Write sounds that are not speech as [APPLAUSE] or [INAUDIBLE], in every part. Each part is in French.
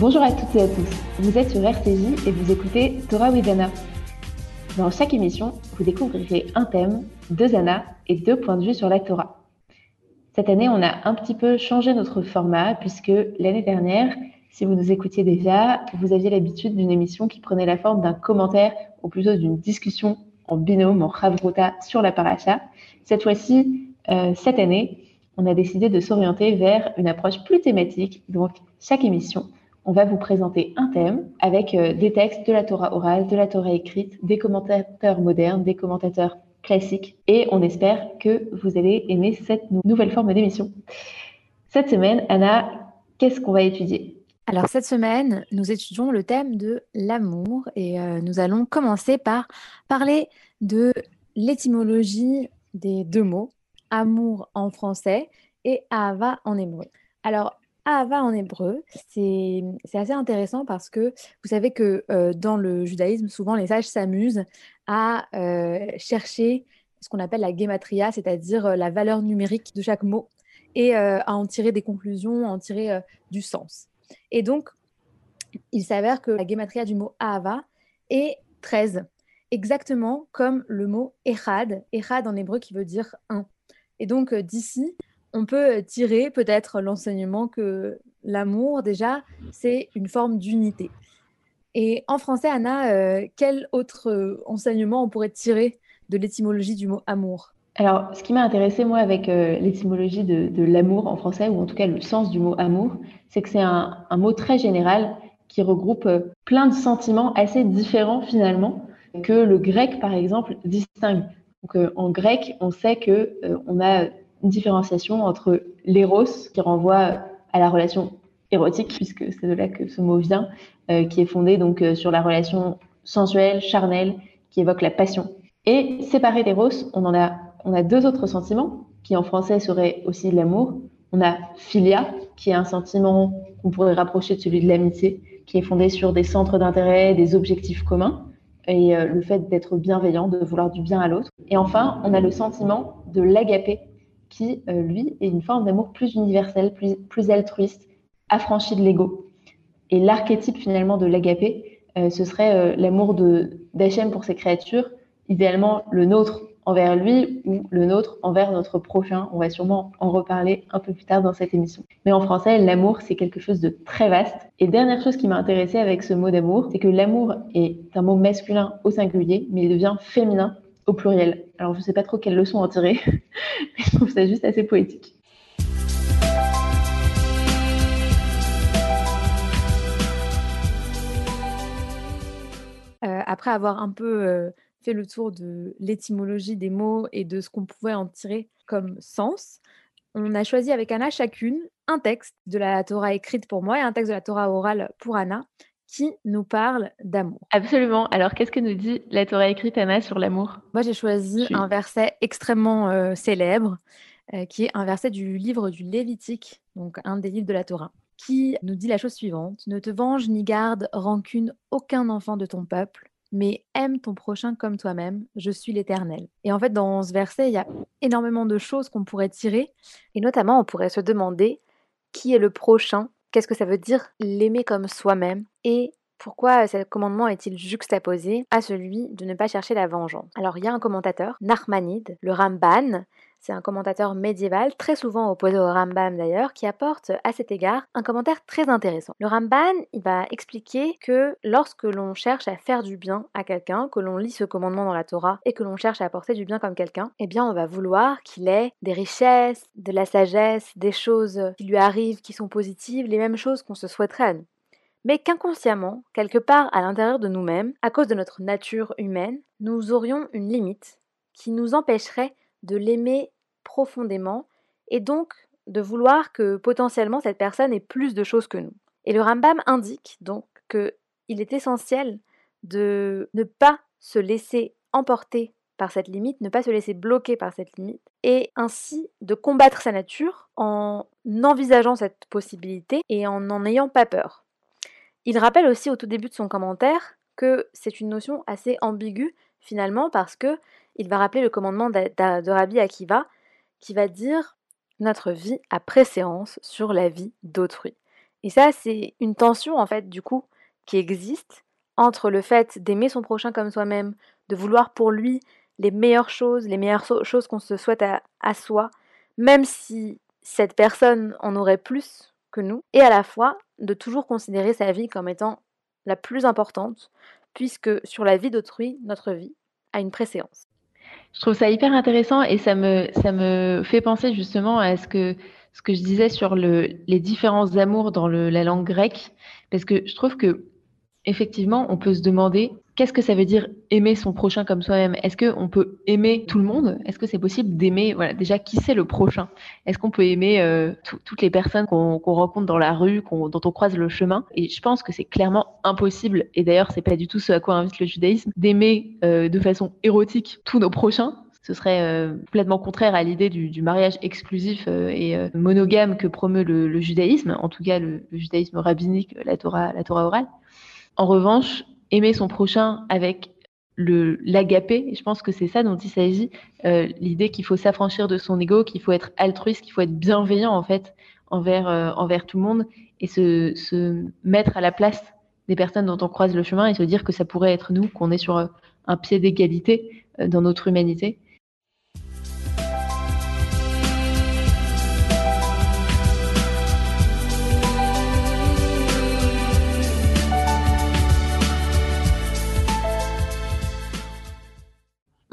Bonjour à toutes et à tous. Vous êtes sur RCJ et vous écoutez Torah Widana. Dans chaque émission, vous découvrirez un thème, deux annas et deux points de vue sur la Torah. Cette année, on a un petit peu changé notre format puisque l'année dernière, si vous nous écoutiez déjà, vous aviez l'habitude d'une émission qui prenait la forme d'un commentaire ou plutôt d'une discussion en binôme, en chavruta sur la paracha. Cette fois-ci, euh, cette année, on a décidé de s'orienter vers une approche plus thématique. Donc, chaque émission, on va vous présenter un thème avec euh, des textes de la Torah orale, de la Torah écrite, des commentateurs modernes, des commentateurs classiques. Et on espère que vous allez aimer cette nouvelle forme d'émission. Cette semaine, Anna, qu'est-ce qu'on va étudier? Alors cette semaine, nous étudions le thème de l'amour et euh, nous allons commencer par parler de l'étymologie des deux mots, amour en français et ahava en hébreu. Alors Ahava en hébreu, c'est assez intéressant parce que vous savez que euh, dans le judaïsme, souvent les sages s'amusent à euh, chercher ce qu'on appelle la gematria, c'est-à-dire euh, la valeur numérique de chaque mot, et à en tirer des conclusions, à en tirer du sens. Et donc, il s'avère que la gematria du mot Ahava est 13, exactement comme le mot Echad, Echad en hébreu qui veut dire un. Et donc, d'ici, on peut tirer peut-être l'enseignement que l'amour, déjà, c'est une forme d'unité. Et en français, Anna, euh, quel autre euh, enseignement on pourrait tirer de l'étymologie du mot amour? Alors, ce qui m'a intéressé, moi, avec euh, l'étymologie de, l'amour en français, ou en tout cas le sens du mot amour, c'est que c'est un, mot très général qui regroupe plein de sentiments assez différents finalement que le grec, par exemple, distingue. Donc, en grec, on sait que on a une différenciation entre l'éros, qui renvoie à la relation érotique, puisque c'est de là que ce mot vient, euh, qui est fondé donc euh, sur la relation sensuelle, charnelle, qui évoque la passion. Et séparé d'éros, on en a, deux autres sentiments, qui en français seraient aussi l'amour. On a philia, qui est un sentiment qu'on pourrait rapprocher de celui de l'amitié, qui est fondé sur des centres d'intérêt, des objectifs communs, et euh, le fait d'être bienveillant, de vouloir du bien à l'autre. Et enfin, on a le sentiment de l'agapé, qui, euh, lui, est une forme d'amour plus universel, plus, altruiste, affranchi de l'ego. Et l'archétype finalement de l'agapé, euh, ce serait euh, l'amour d'Hachem pour ses créatures, idéalement le nôtre envers lui ou le nôtre envers notre prochain. On va sûrement en reparler un peu plus tard dans cette émission. Mais en français, l'amour, c'est quelque chose de très vaste. Et dernière chose qui m'a intéressée avec ce mot d'amour, c'est que l'amour est un mot masculin au singulier, mais il devient féminin au pluriel. Alors je ne sais pas trop quelle leçon en tirer, [LAUGHS] mais je trouve ça juste assez poétique. Euh, après avoir un peu euh, fait le tour de l'étymologie des mots et de ce qu'on pouvait en tirer comme sens, on a choisi avec Anna chacune un texte de la Torah écrite pour moi et un texte de la Torah orale pour Anna qui nous parle d'amour. Absolument. Alors, qu'est-ce que nous dit la Torah écrite, Anna, sur l'amour? Moi, j'ai choisi un verset extrêmement euh, célèbre, euh, qui est un verset du livre du Lévitique, donc un des livres de la Torah, qui nous dit la chose suivante Ne te venge ni garde rancune aucun enfant de ton peuple, mais aime ton prochain comme toi-même, je suis l'Éternel. Et en fait, dans ce verset, il y a énormément de choses qu'on pourrait tirer, et notamment, on pourrait se demander qui est le prochain? Qu'est-ce que ça veut dire? L'aimer comme soi-même et pourquoi ce commandement est-il juxtaposé à celui de ne pas chercher la vengeance? Alors il y a un commentateur, Narmanide, le Ramban, c'est un commentateur médiéval, très souvent opposé au Rambam d'ailleurs, qui apporte à cet égard un commentaire très intéressant. Le Ramban, il va expliquer que lorsque l'on cherche à faire du bien à quelqu'un, que l'on lit ce commandement dans la Torah et que l'on cherche à apporter du bien comme quelqu'un, eh bien on va vouloir qu'il ait des richesses, de la sagesse, des choses qui lui arrivent qui sont positives, les mêmes choses qu'on se souhaiterait à nous mais qu'inconsciemment, quelque part à l'intérieur de nous-mêmes, à cause de notre nature humaine, nous aurions une limite qui nous empêcherait de l'aimer profondément et donc de vouloir que potentiellement cette personne ait plus de choses que nous. Et le Rambam indique donc qu'il est essentiel de ne pas se laisser emporter par cette limite, ne pas se laisser bloquer par cette limite, et ainsi de combattre sa nature en envisageant cette possibilité et en n'en ayant pas peur. Il rappelle aussi au tout début de son commentaire que c'est une notion assez ambiguë finalement parce que il va rappeler le commandement de, Rabbi Akiva qui va dire notre vie a préséance sur la vie d'autrui. Et ça, c'est une tension, en fait, du coup, qui existe entre le fait d'aimer son prochain comme soi-même, de vouloir pour lui les meilleures choses, les meilleures choses qu'on se souhaite à, à, soi, même si cette personne en aurait plus nous, et à la fois de toujours considérer sa vie comme étant la plus importante, puisque sur la vie d'autrui, notre vie a une préséance. Je trouve ça hyper intéressant et ça me, ça me fait penser justement à ce que, ce que je disais sur le, les différents amours dans la langue grecque, parce que je trouve que effectivement, on peut se demander qu'est-ce que ça veut dire aimer son prochain comme soi-même? Est-ce qu'on peut aimer tout le monde? Est-ce que c'est possible d'aimer, voilà, déjà, qui c'est le prochain? Est-ce qu'on peut aimer euh, toutes les personnes qu'on rencontre dans la rue, dont on croise le chemin? Et je pense que c'est clairement impossible, et d'ailleurs, c'est pas du tout ce à quoi invite le judaïsme, d'aimer euh, de façon érotique tous nos prochains. Ce serait euh, complètement contraire à l'idée du, mariage exclusif et monogame que promeut le, judaïsme, en tout cas le, le judaïsme rabbinique, la Torah, la Torah orale. En revanche, aimer son prochain avec le l'agapé, je pense que c'est ça dont il s'agit, euh, l'idée qu'il faut s'affranchir de son ego, qu'il faut être altruiste, qu'il faut être bienveillant en fait envers euh, envers tout le monde et se, se mettre à la place des personnes dont on croise le chemin et se dire que ça pourrait être nous, qu'on est sur un pied d'égalité euh, dans notre humanité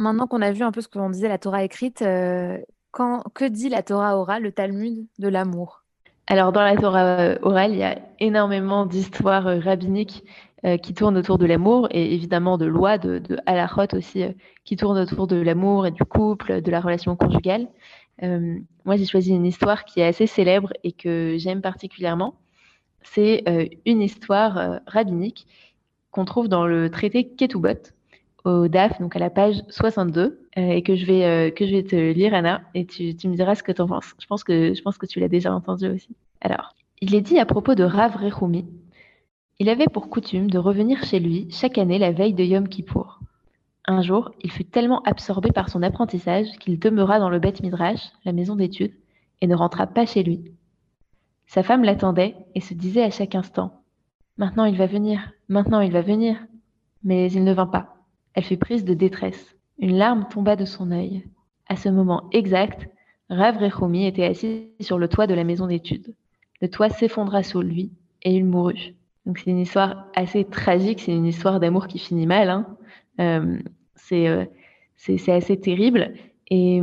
Maintenant qu'on a vu un peu ce qu'on disait la Torah écrite, euh, que dit la Torah orale, le Talmud, de l'amour? Alors, dans la Torah euh, orale, il y a énormément d'histoires euh, rabbiniques qui tournent autour de l'amour et évidemment de lois, de, de halachot aussi, qui tournent autour de l'amour et du couple, de la relation conjugale. moi, j'ai choisi une histoire qui est assez célèbre et que j'aime particulièrement. C'est une histoire rabbinique qu'on trouve dans le traité Ketubot, au DAF, donc à la page 62, euh, et que je, vais, euh, que je vais te lire, Anna, et tu, me diras ce que tu en penses. Je pense que, tu l'as déjà entendu aussi. Alors, il est dit à propos de Rav Rechoumi, il avait pour coutume de revenir chez lui chaque année la veille de Yom Kippour. Un jour, il fut tellement absorbé par son apprentissage qu'il demeura dans le Beth Midrash, la maison d'études, et ne rentra pas chez lui. Sa femme l'attendait et se disait à chaque instant Maintenant il va venir, maintenant il va venir. Mais il ne vint pas. Elle fut prise de détresse. Une larme tomba de son œil. À ce moment exact, Rav Rechoumi était assis sur le toit de la maison d'études. Le toit s'effondra sous lui et il mourut. Donc c'est une histoire assez tragique, c'est une histoire d'amour qui finit mal. Hein. Euh, euh, c'est assez terrible. Et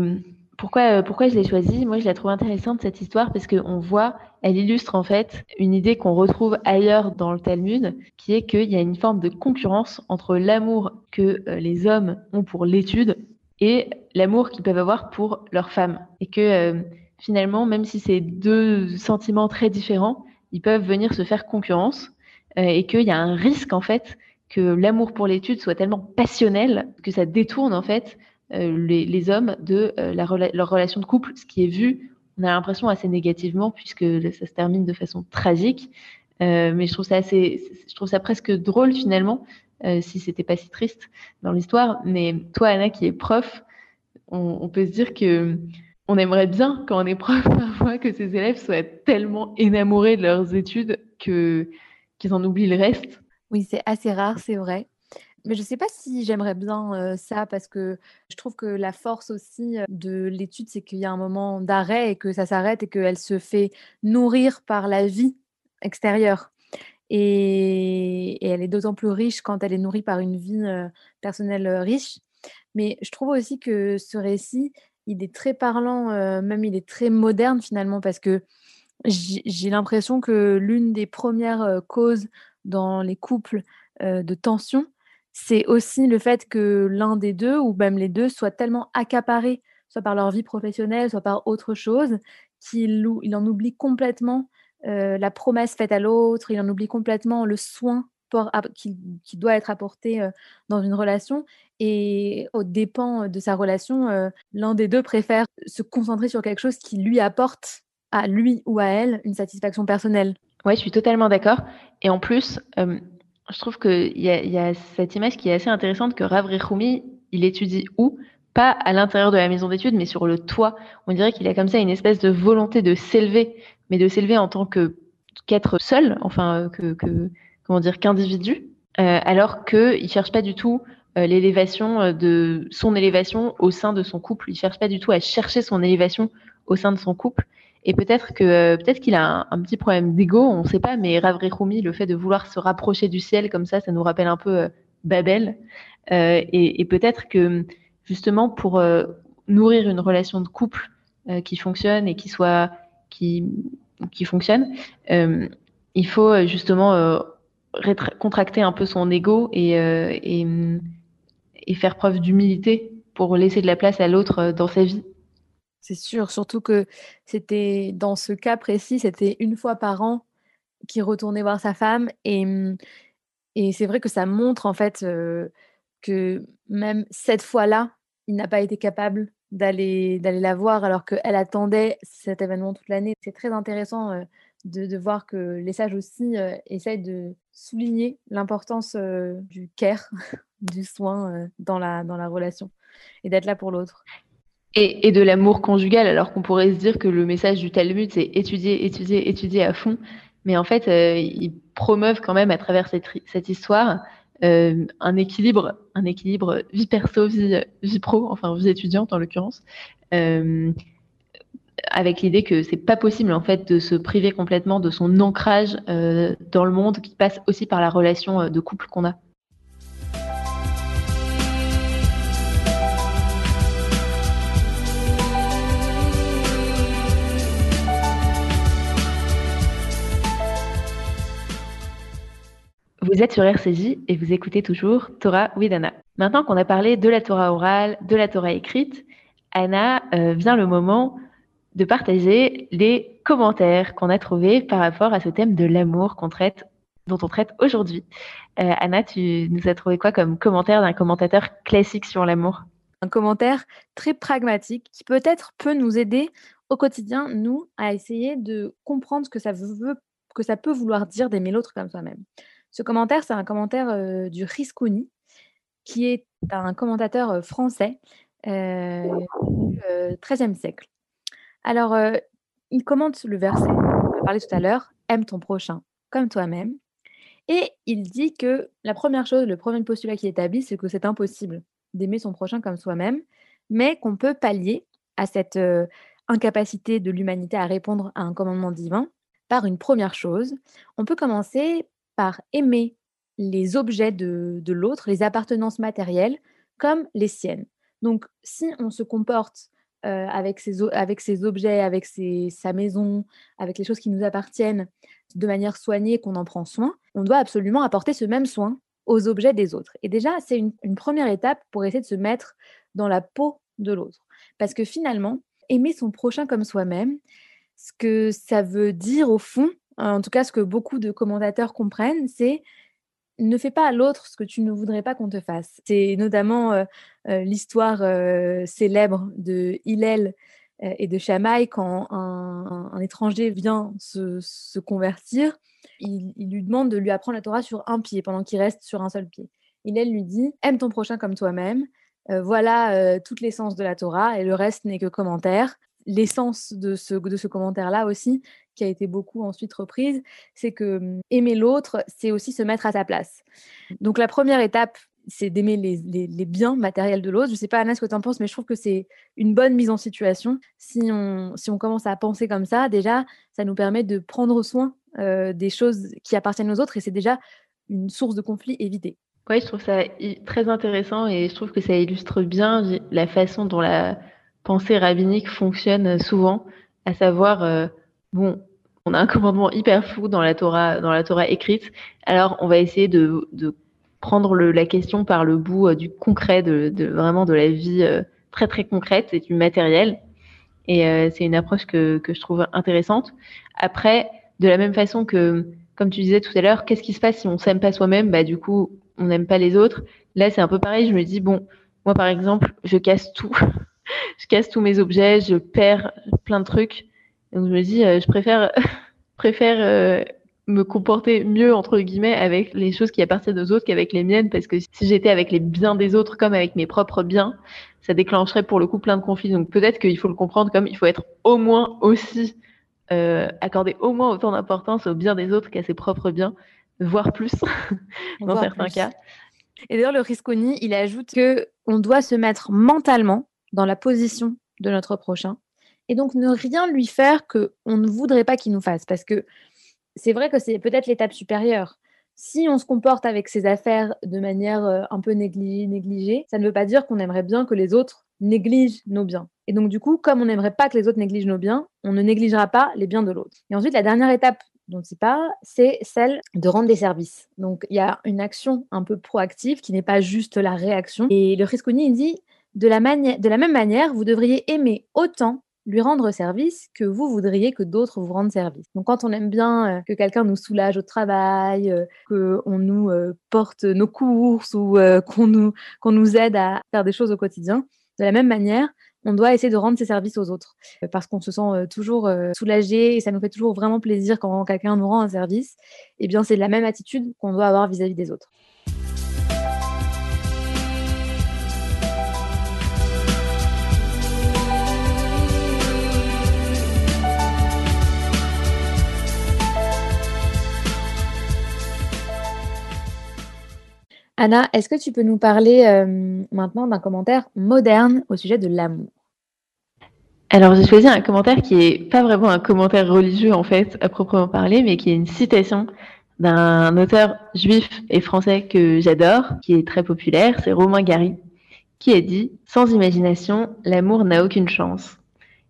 pourquoi, euh, pourquoi je l'ai choisie? Moi, je la trouve intéressante, cette histoire, parce qu'on voit, elle illustre en fait une idée qu'on retrouve ailleurs dans le Talmud, qui est qu'il y a une forme de concurrence entre l'amour que euh, les hommes ont pour l'étude et l'amour qu'ils peuvent avoir pour leur femme. Et que euh, finalement, même si c'est deux sentiments très différents, ils peuvent venir se faire concurrence et qu'il y a un risque en fait que l'amour pour l'étude soit tellement passionnel que ça détourne en fait euh, les, hommes de euh, leur relation de couple, ce qui est vu, on a l'impression assez négativement puisque ça se termine de façon tragique. Euh, mais je trouve ça assez, je trouve ça presque drôle finalement, si c'était pas si triste dans l'histoire. Mais toi, Anna, qui est prof, on, peut se dire que on aimerait bien, quand on est prof [LAUGHS] parfois, que ces élèves soient tellement énamourés de leurs études qu'ils en oublient le reste. Oui, c'est assez rare, c'est vrai. Mais je ne sais pas si j'aimerais bien ça parce que je trouve que la force aussi de l'étude, c'est qu'il y a un moment d'arrêt et que ça s'arrête et qu'elle se fait nourrir par la vie extérieure. Et, elle est d'autant plus riche quand elle est nourrie par une vie personnelle riche. Mais je trouve aussi que ce récit, il est très parlant, même il est très moderne finalement parce que j'ai l'impression que l'une des premières causes dans les couples de tension, c'est aussi le fait que l'un des deux, ou même les deux, soient tellement accaparés, soit par leur vie professionnelle, soit par autre chose, qu'il il en oublie complètement euh, la promesse faite à l'autre, il en oublie complètement le soin qui, doit être apporté euh, dans une relation. Et au dépens de sa relation, euh, l'un des deux préfère se concentrer sur quelque chose qui lui apporte à lui ou à elle une satisfaction personnelle. Oui, je suis totalement d'accord. Et en plus, je trouve qu'il y, y, a cette image qui est assez intéressante que Rav Rechoumi, il étudie où? Pas à l'intérieur de la maison d'études, mais sur le toit. On dirait qu'il a comme ça une espèce de volonté de s'élever, mais de s'élever en tant que qu'être seul, enfin que, que comment dire qu'individu, alors qu'il cherche pas du tout l'élévation de son élévation au sein de son couple. Il cherche pas du tout à chercher son élévation au sein de son couple. Et peut-être que peut-être qu'il a un, petit problème d'ego, on ne sait pas, mais Rav Rumi, le fait de vouloir se rapprocher du ciel comme ça, ça nous rappelle un peu Babel. et, et peut-être que justement pour nourrir une relation de couple euh, qui fonctionne et qui soit qui qui fonctionne, euh, il faut euh, justement contracter un peu son ego et, et, et faire preuve d'humilité pour laisser de la place à l'autre dans sa vie. C'est sûr, surtout que c'était dans ce cas précis, c'était une fois par an qu'il retournait voir sa femme et, et c'est vrai que ça montre en fait que même cette fois-là, il n'a pas été capable d'aller la voir alors qu'elle attendait cet événement toute l'année. C'est très intéressant de, voir que les sages aussi essayent de souligner l'importance du care, [LAUGHS] du soin dans la relation et d'être là pour l'autre. Et, et, de l'amour conjugal, alors qu'on pourrait se dire que le message du Talmud, c'est étudier, étudier, étudier à fond. Mais en fait, ils promeuvent quand même à travers cette, cette histoire euh, un équilibre, un équilibre vie perso, vie, vie pro, enfin vie étudiante en l'occurrence, euh, avec l'idée que c'est pas possible en fait de se priver complètement de son ancrage euh, dans le monde qui passe aussi par la relation de couple qu'on a. Vous êtes sur RCJ et vous écoutez toujours Torah with Anna. Maintenant qu'on a parlé de la Torah orale, de la Torah écrite, Anna, euh, vient le moment de partager les commentaires qu'on a trouvés par rapport à ce thème de l'amour dont on traite aujourd'hui. Euh, Anna, tu nous as trouvé quoi comme commentaire d'un commentateur classique sur l'amour? Un commentaire très pragmatique qui peut-être peut nous aider au quotidien, nous, à essayer de comprendre ce que ça veut, que ça peut vouloir dire d'aimer l'autre comme soi-même. Ce commentaire, c'est un commentaire du Risconi, qui est un commentateur français du XIIIe siècle. Alors, il commente le verset on a parlé tout à l'heure, aime ton prochain comme toi-même. Et il dit que la première chose, le premier postulat qu'il établit, c'est que c'est impossible d'aimer son prochain comme soi-même, mais qu'on peut pallier à cette incapacité de l'humanité à répondre à un commandement divin par une première chose. On peut commencer par aimer les objets de, l'autre, les appartenances matérielles, comme les siennes. Donc, si on se comporte euh, avec, ses, objets, avec sa maison, avec les choses qui nous appartiennent de manière soignée, qu'on en prend soin, on doit absolument apporter ce même soin aux objets des autres. Et déjà, c'est une première étape pour essayer de se mettre dans la peau de l'autre. Parce que finalement, aimer son prochain comme soi-même, ce que ça veut dire au fond, en tout cas ce que beaucoup de commentateurs comprennent, c'est ne fais pas à l'autre ce que tu ne voudrais pas qu'on te fasse. C'est notamment euh, euh, l'histoire euh, célèbre de Hillel et de Shammai quand un, étranger vient se, convertir, il, lui demande de lui apprendre la Torah sur un pied pendant qu'il reste sur un seul pied. Hillel lui dit aime ton prochain comme toi-même. voilà toute l'essence de la Torah et le reste n'est que commentaire l'essence de ce, de ce commentaire-là aussi, qui a été beaucoup ensuite reprise, c'est que mmh, aimer l'autre, c'est aussi se mettre à sa place. Donc la première étape, c'est d'aimer les, les, biens matériels de l'autre. Je ne sais pas, Anna, ce que tu en penses, mais je trouve que c'est une bonne mise en situation. Si on, si on commence à penser comme ça, déjà, ça nous permet de prendre soin euh, des choses qui appartiennent aux autres et c'est déjà une source de conflit évitée. Oui, je trouve ça très intéressant et je trouve que ça illustre bien la façon dont la, pensée rabbinique fonctionne souvent, à savoir, euh, bon, on a un commandement hyper fou dans la Torah, dans la Torah écrite, alors on va essayer de, de prendre le, la question par le bout euh, du concret, de, de, vraiment de la vie euh, très très concrète et du matériel. Et c'est une approche que, que je trouve intéressante. Après, de la même façon que, comme tu disais tout à l'heure, qu'est-ce qui se passe si on s'aime pas soi-même? Bah du coup, on n'aime pas les autres. Là, c'est un peu pareil. Je me dis bon, moi par exemple, je casse tout. [LAUGHS] je casse tous mes objets, je perds plein de trucs. Donc je me dis, euh, je préfère, [LAUGHS] préfère euh, me comporter mieux entre guillemets avec les choses qui appartiennent aux autres qu'avec les miennes, parce que si j'étais avec les biens des autres comme avec mes propres biens, ça déclencherait pour le coup plein de conflits. Donc peut-être qu'il faut le comprendre comme il faut être au moins aussi accorder au moins autant d'importance au bien des autres qu'à ses propres biens, voire plus [LAUGHS] dans certains cas. Et d'ailleurs, le Risconi, il ajoute que on doit se mettre mentalement dans la position de notre prochain et donc ne rien lui faire que on ne voudrait pas qu'il nous fasse parce que c'est vrai que c'est peut-être l'étape supérieure. Si on se comporte avec ses affaires de manière euh, un peu négligée, négligée, ça ne veut pas dire qu'on aimerait bien que les autres négligent nos biens. Et donc, du coup, comme on n'aimerait pas que les autres négligent nos biens, on ne négligera pas les biens de l'autre. Et ensuite, la dernière étape dont il parle, c'est celle de rendre des services. Donc, il y a une action un peu proactive qui n'est pas juste la réaction. Et le Frisconi, il dit, de la, de la même manière, vous devriez aimer autant lui rendre service que vous voudriez que d'autres vous rendent service. Donc quand on aime bien euh, que quelqu'un nous soulage au travail, euh, qu'on nous euh, porte nos courses ou [LAUGHS] qu'on nous, nous aide à faire des choses au quotidien, de la même manière, on doit essayer de rendre ses services aux autres parce qu'on se sent toujours soulagé et ça nous fait toujours vraiment plaisir quand quelqu'un nous rend un service. Eh bien, c'est la même attitude qu'on doit avoir vis à -vis des autres. Anna, est-ce que tu peux nous parler euh, maintenant d'un commentaire moderne au sujet de l'amour? Alors j'ai choisi un commentaire qui est pas vraiment un commentaire religieux en fait à proprement parler, mais qui est une citation d'un auteur juif et français que j'adore, qui est très populaire, c'est Romain Gary, qui a dit Sans imagination, l'amour n'a aucune chance.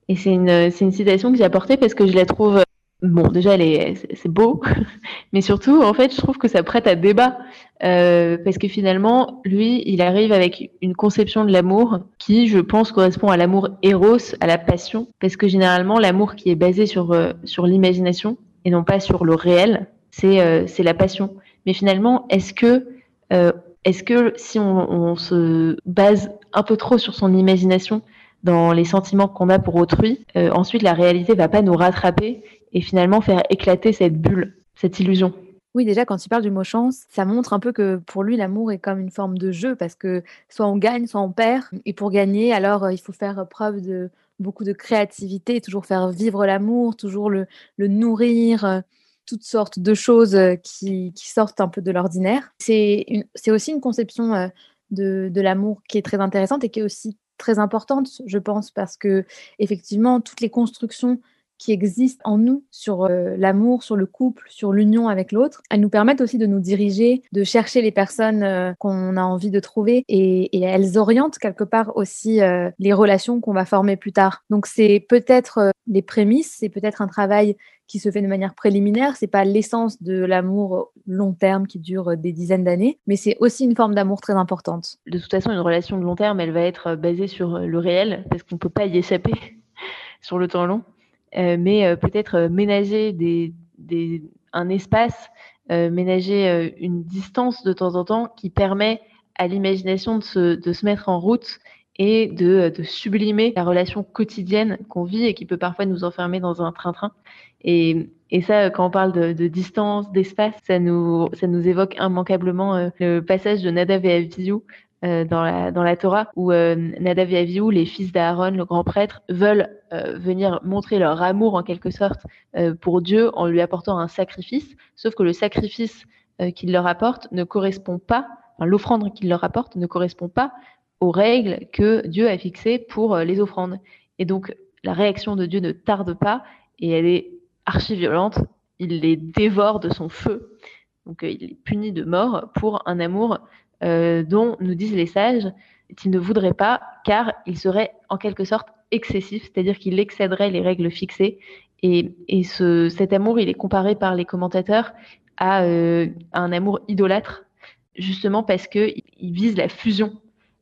Et c'est une, une citation que j'ai apportée parce que je la trouve bon, déjà, c'est beau, [LAUGHS] mais surtout, en fait, je trouve que ça prête à débat. Euh, parce que finalement, lui, il arrive avec une conception de l'amour qui, je pense, correspond à l'amour éros, à la passion. Parce que généralement, l'amour qui est basé sur, euh, sur l'imagination et non pas sur le réel, c'est euh, la passion. Mais finalement, est-ce que, euh, est-ce que si on, on se base un peu trop sur son imagination, dans les sentiments qu'on a pour autrui, euh, ensuite la réalité va pas nous rattraper et finalement faire éclater cette bulle, cette illusion. Oui, déjà, quand il parle du mot chance, ça montre un peu que pour lui, l'amour est comme une forme de jeu parce que soit on gagne, soit on perd. Et pour gagner, alors euh, il faut faire preuve de beaucoup de créativité, toujours faire vivre l'amour, toujours le, nourrir, euh, toutes sortes de choses qui, sortent un peu de l'ordinaire. C'est aussi une conception de l'amour qui est très intéressante et qui est aussi très importante, je pense, parce que effectivement, toutes les constructions qui existent en nous sur euh, l'amour, sur le couple, sur l'union avec l'autre, elles nous permettent aussi de nous diriger, de chercher les personnes euh, qu'on a envie de trouver et, elles orientent quelque part aussi euh, les relations qu'on va former plus tard. Donc c'est peut-être les prémices, c'est peut-être un travail qui se fait de manière préliminaire, c'est pas l'essence de l'amour long terme qui dure des dizaines d'années, mais c'est aussi une forme d'amour très importante. De toute façon, une relation de long terme, elle va être basée sur le réel parce qu'on peut pas y échapper [LAUGHS] sur le temps long. Euh, mais euh, peut-être euh, ménager des, un espace, ménager une distance de temps en temps qui permet à l'imagination de se, de se mettre en route et de, sublimer la relation quotidienne qu'on vit et qui peut parfois nous enfermer dans un train-train. Et, et, ça, quand on parle de, distance, d'espace, ça nous, ça nous évoque immanquablement le passage de Nadav et Avihu euh, dans, la, dans la Torah, où euh, Nadav et les fils d'Aaron, le grand prêtre, veulent euh, venir montrer leur amour en quelque sorte euh, pour Dieu en lui apportant un sacrifice, sauf que le sacrifice qu'il leur apporte ne correspond pas, l'offrande qu'il leur apporte ne correspond pas aux règles que Dieu a fixées pour les offrandes. Et donc la réaction de Dieu ne tarde pas et elle est archi violente. Il les dévore de son feu. Donc il est puni de mort pour un amour euh, dont nous disent les sages qu'il ne voudrait pas, car il serait en quelque sorte excessif, c'est-à-dire qu'il excéderait les règles fixées. Et, et ce, cet amour, il est comparé par les commentateurs à, euh, un amour idolâtre, justement parce que il vise la fusion,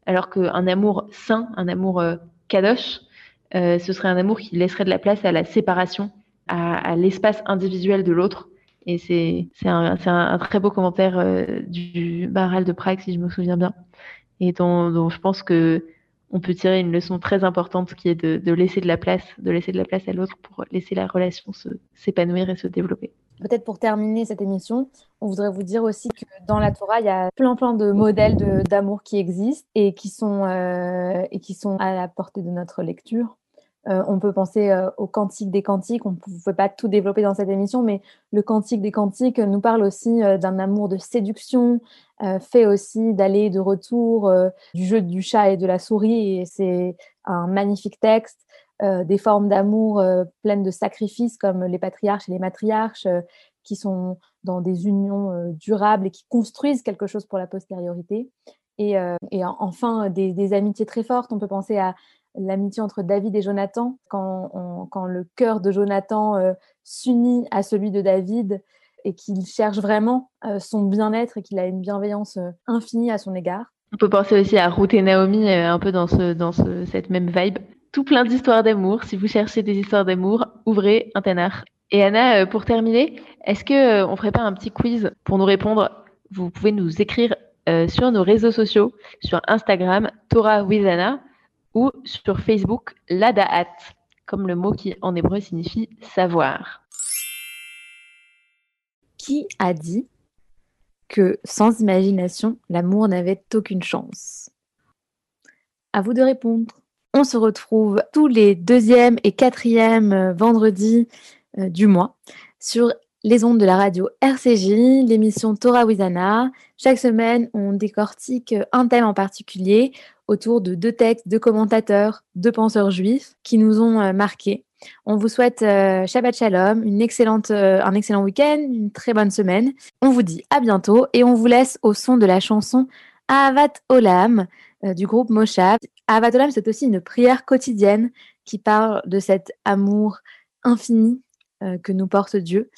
alors qu'un amour saint, un amour euh, kadosh, euh, ce serait un amour qui laisserait de la place à la séparation, à, l'espace individuel de l'autre. Et c'est un, très beau commentaire euh, du Baral de Prague, si je me souviens bien, et dont, je pense que on peut tirer une leçon très importante qui est laisser de la place, de laisser de la place à l'autre pour laisser la relation s'épanouir et se développer. Peut-être pour terminer cette émission, on voudrait vous dire aussi que dans la Torah, il y a plein plein de modèles d'amour qui existent et qui sont euh, et qui sont à la portée de notre lecture. Euh, on peut penser euh, au cantique des cantiques. On ne pouvait pas tout développer dans cette émission, mais le cantique des cantiques nous parle aussi d'un amour de séduction, fait aussi d'aller de retour, du jeu du chat et de la souris. Et c'est un magnifique texte. Des formes d'amour pleines de sacrifices comme les patriarches et les matriarches qui sont dans des unions durables et qui construisent quelque chose pour la postériorité. Et, enfin, des, amitiés très fortes. On peut penser à l'amitié entre David et Jonathan, quand, quand le cœur de Jonathan euh, s'unit à celui de David et qu'il cherche vraiment euh, son bien-être et qu'il a une bienveillance euh, infinie à son égard. On peut penser aussi à Ruth et Naomi, un peu dans, ce, dans ce, cette même vibe. Tout plein d'histoires d'amour. Si vous cherchez des histoires d'amour, ouvrez un ténard. Et Anna, pour terminer, est-ce que on ferait pas un petit quiz pour nous répondre? Vous pouvez nous écrire sur nos réseaux sociaux, sur Instagram, Torah with ou sur Facebook l'adaat, comme le mot qui en hébreu signifie savoir. Qui a dit que sans imagination, l'amour n'avait aucune chance? À vous de répondre. On se retrouve tous les deuxième et quatrième vendredis euh, du mois sur les ondes de la radio RCJ, l'émission Torah Wizana. Chaque semaine, on décortique un thème en particulier autour de deux textes, deux commentateurs, deux penseurs juifs qui nous ont euh, marqués. On vous souhaite euh, Shabbat Shalom, une excellente, euh, un excellent week-end, une très bonne semaine. On vous dit à bientôt et on vous laisse au son de la chanson Avat Olam du groupe Moshav. Avat Olam, c'est aussi une prière quotidienne qui parle de cet amour infini que nous porte Dieu.